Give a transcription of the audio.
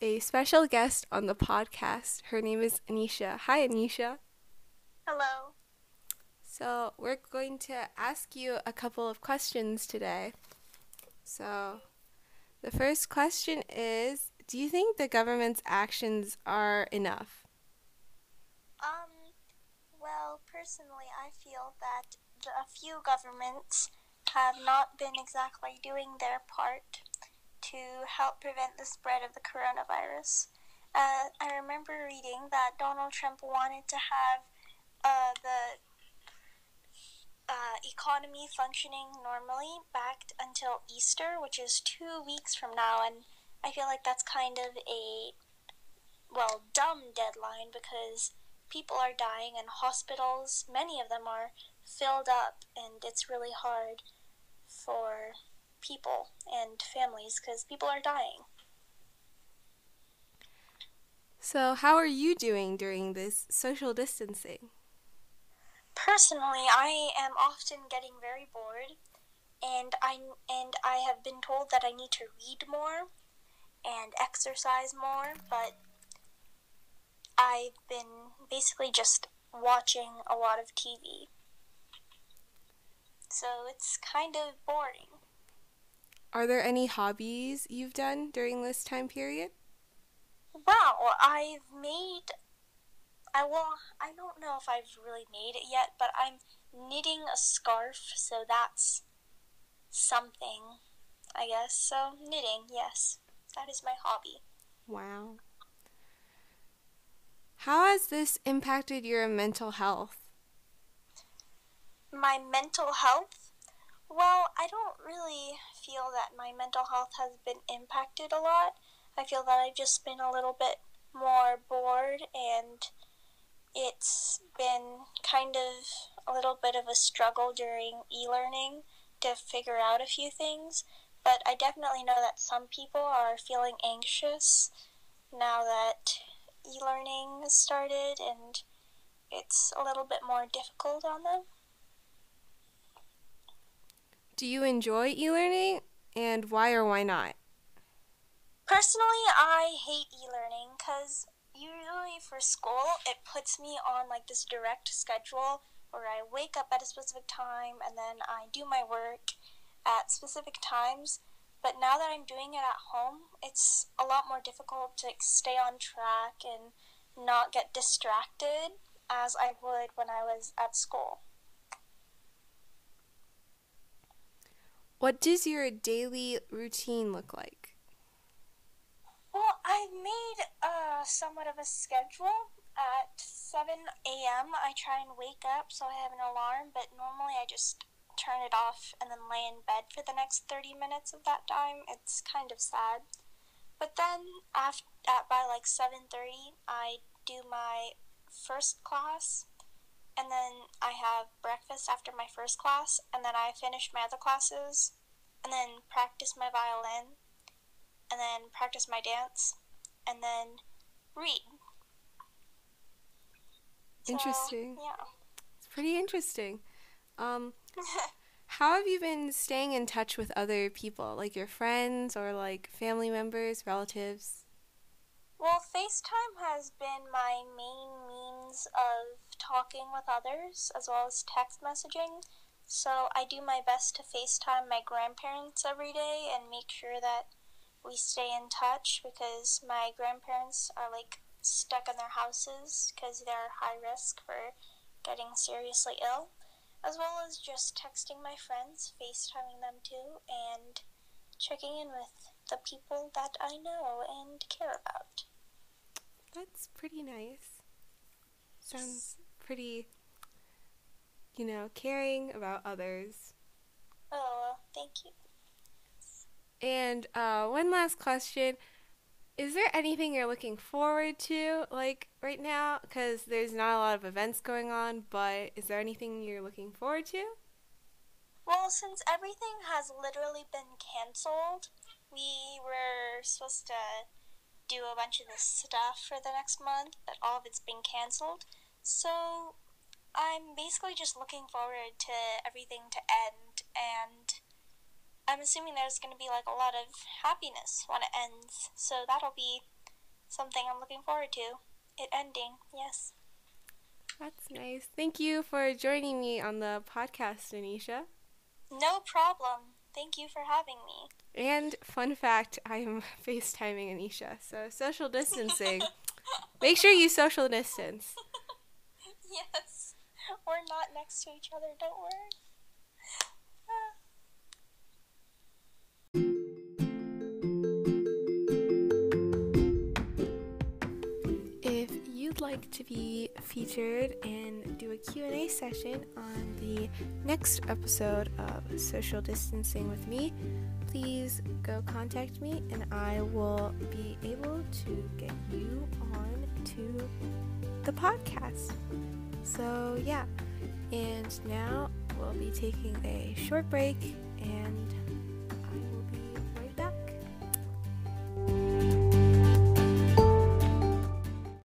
a special guest on the podcast. Her name is Anisha. Hi, Anisha. Hello. So, we're going to ask you a couple of questions today. So, the first question is Do you think the government's actions are enough? Um, well, personally, I feel that a few governments have not been exactly doing their part to help prevent the spread of the coronavirus. Uh, I remember reading that Donald Trump wanted to have uh, the uh, economy functioning normally back until Easter, which is two weeks from now, and I feel like that's kind of a well dumb deadline because people are dying and hospitals, many of them are filled up, and it's really hard for people and families because people are dying. So, how are you doing during this social distancing? Personally, I am often getting very bored, and I and I have been told that I need to read more and exercise more, but I've been basically just watching a lot of TV. So it's kind of boring. Are there any hobbies you've done during this time period? Well, I've made. I will. I don't know if I've really made it yet, but I'm knitting a scarf, so that's something, I guess. So knitting, yes, that is my hobby. Wow. How has this impacted your mental health? My mental health? Well, I don't really feel that my mental health has been impacted a lot. I feel that I've just been a little bit more bored and it's been kind of a little bit of a struggle during e learning to figure out a few things. But I definitely know that some people are feeling anxious now that e learning has started and it's a little bit more difficult on them. Do you enjoy e learning and why or why not? Personally, I hate e learning because usually for school it puts me on like this direct schedule where I wake up at a specific time and then I do my work at specific times. But now that I'm doing it at home, it's a lot more difficult to stay on track and not get distracted as I would when I was at school. What does your daily routine look like? Well, I made uh, somewhat of a schedule. At 7 a.m., I try and wake up so I have an alarm, but normally I just turn it off and then lay in bed for the next 30 minutes of that time. It's kind of sad. But then after, at, by like 7:30, I do my first class and then I have breakfast after my first class, and then I finish my other classes, and then practice my violin, and then practice my dance, and then read. Interesting. So, yeah. It's pretty interesting. Um, how have you been staying in touch with other people, like your friends or like family members, relatives? Well, FaceTime has been my main means of talking with others as well as text messaging. So I do my best to FaceTime my grandparents every day and make sure that we stay in touch because my grandparents are like stuck in their houses because they're high risk for getting seriously ill, as well as just texting my friends, FaceTiming them too, and checking in with the people that I know and care about. That's pretty nice. Sounds pretty, you know, caring about others. Oh, thank you. And uh, one last question. Is there anything you're looking forward to, like right now? Because there's not a lot of events going on, but is there anything you're looking forward to? Well, since everything has literally been canceled, we were supposed to do a bunch of this stuff for the next month, but all of it's been canceled. So I'm basically just looking forward to everything to end, and I'm assuming there's going to be like a lot of happiness when it ends. So that'll be something I'm looking forward to. It ending, yes. That's nice. Thank you for joining me on the podcast, Anisha. No problem. Thank you for having me. And fun fact, I'm FaceTiming Anisha, so social distancing. Make sure you social distance. yes. We're not next to each other, don't worry. To be featured and do a Q&A session on the next episode of Social Distancing with me, please go contact me and I will be able to get you on to the podcast. So, yeah. And now we'll be taking a short break and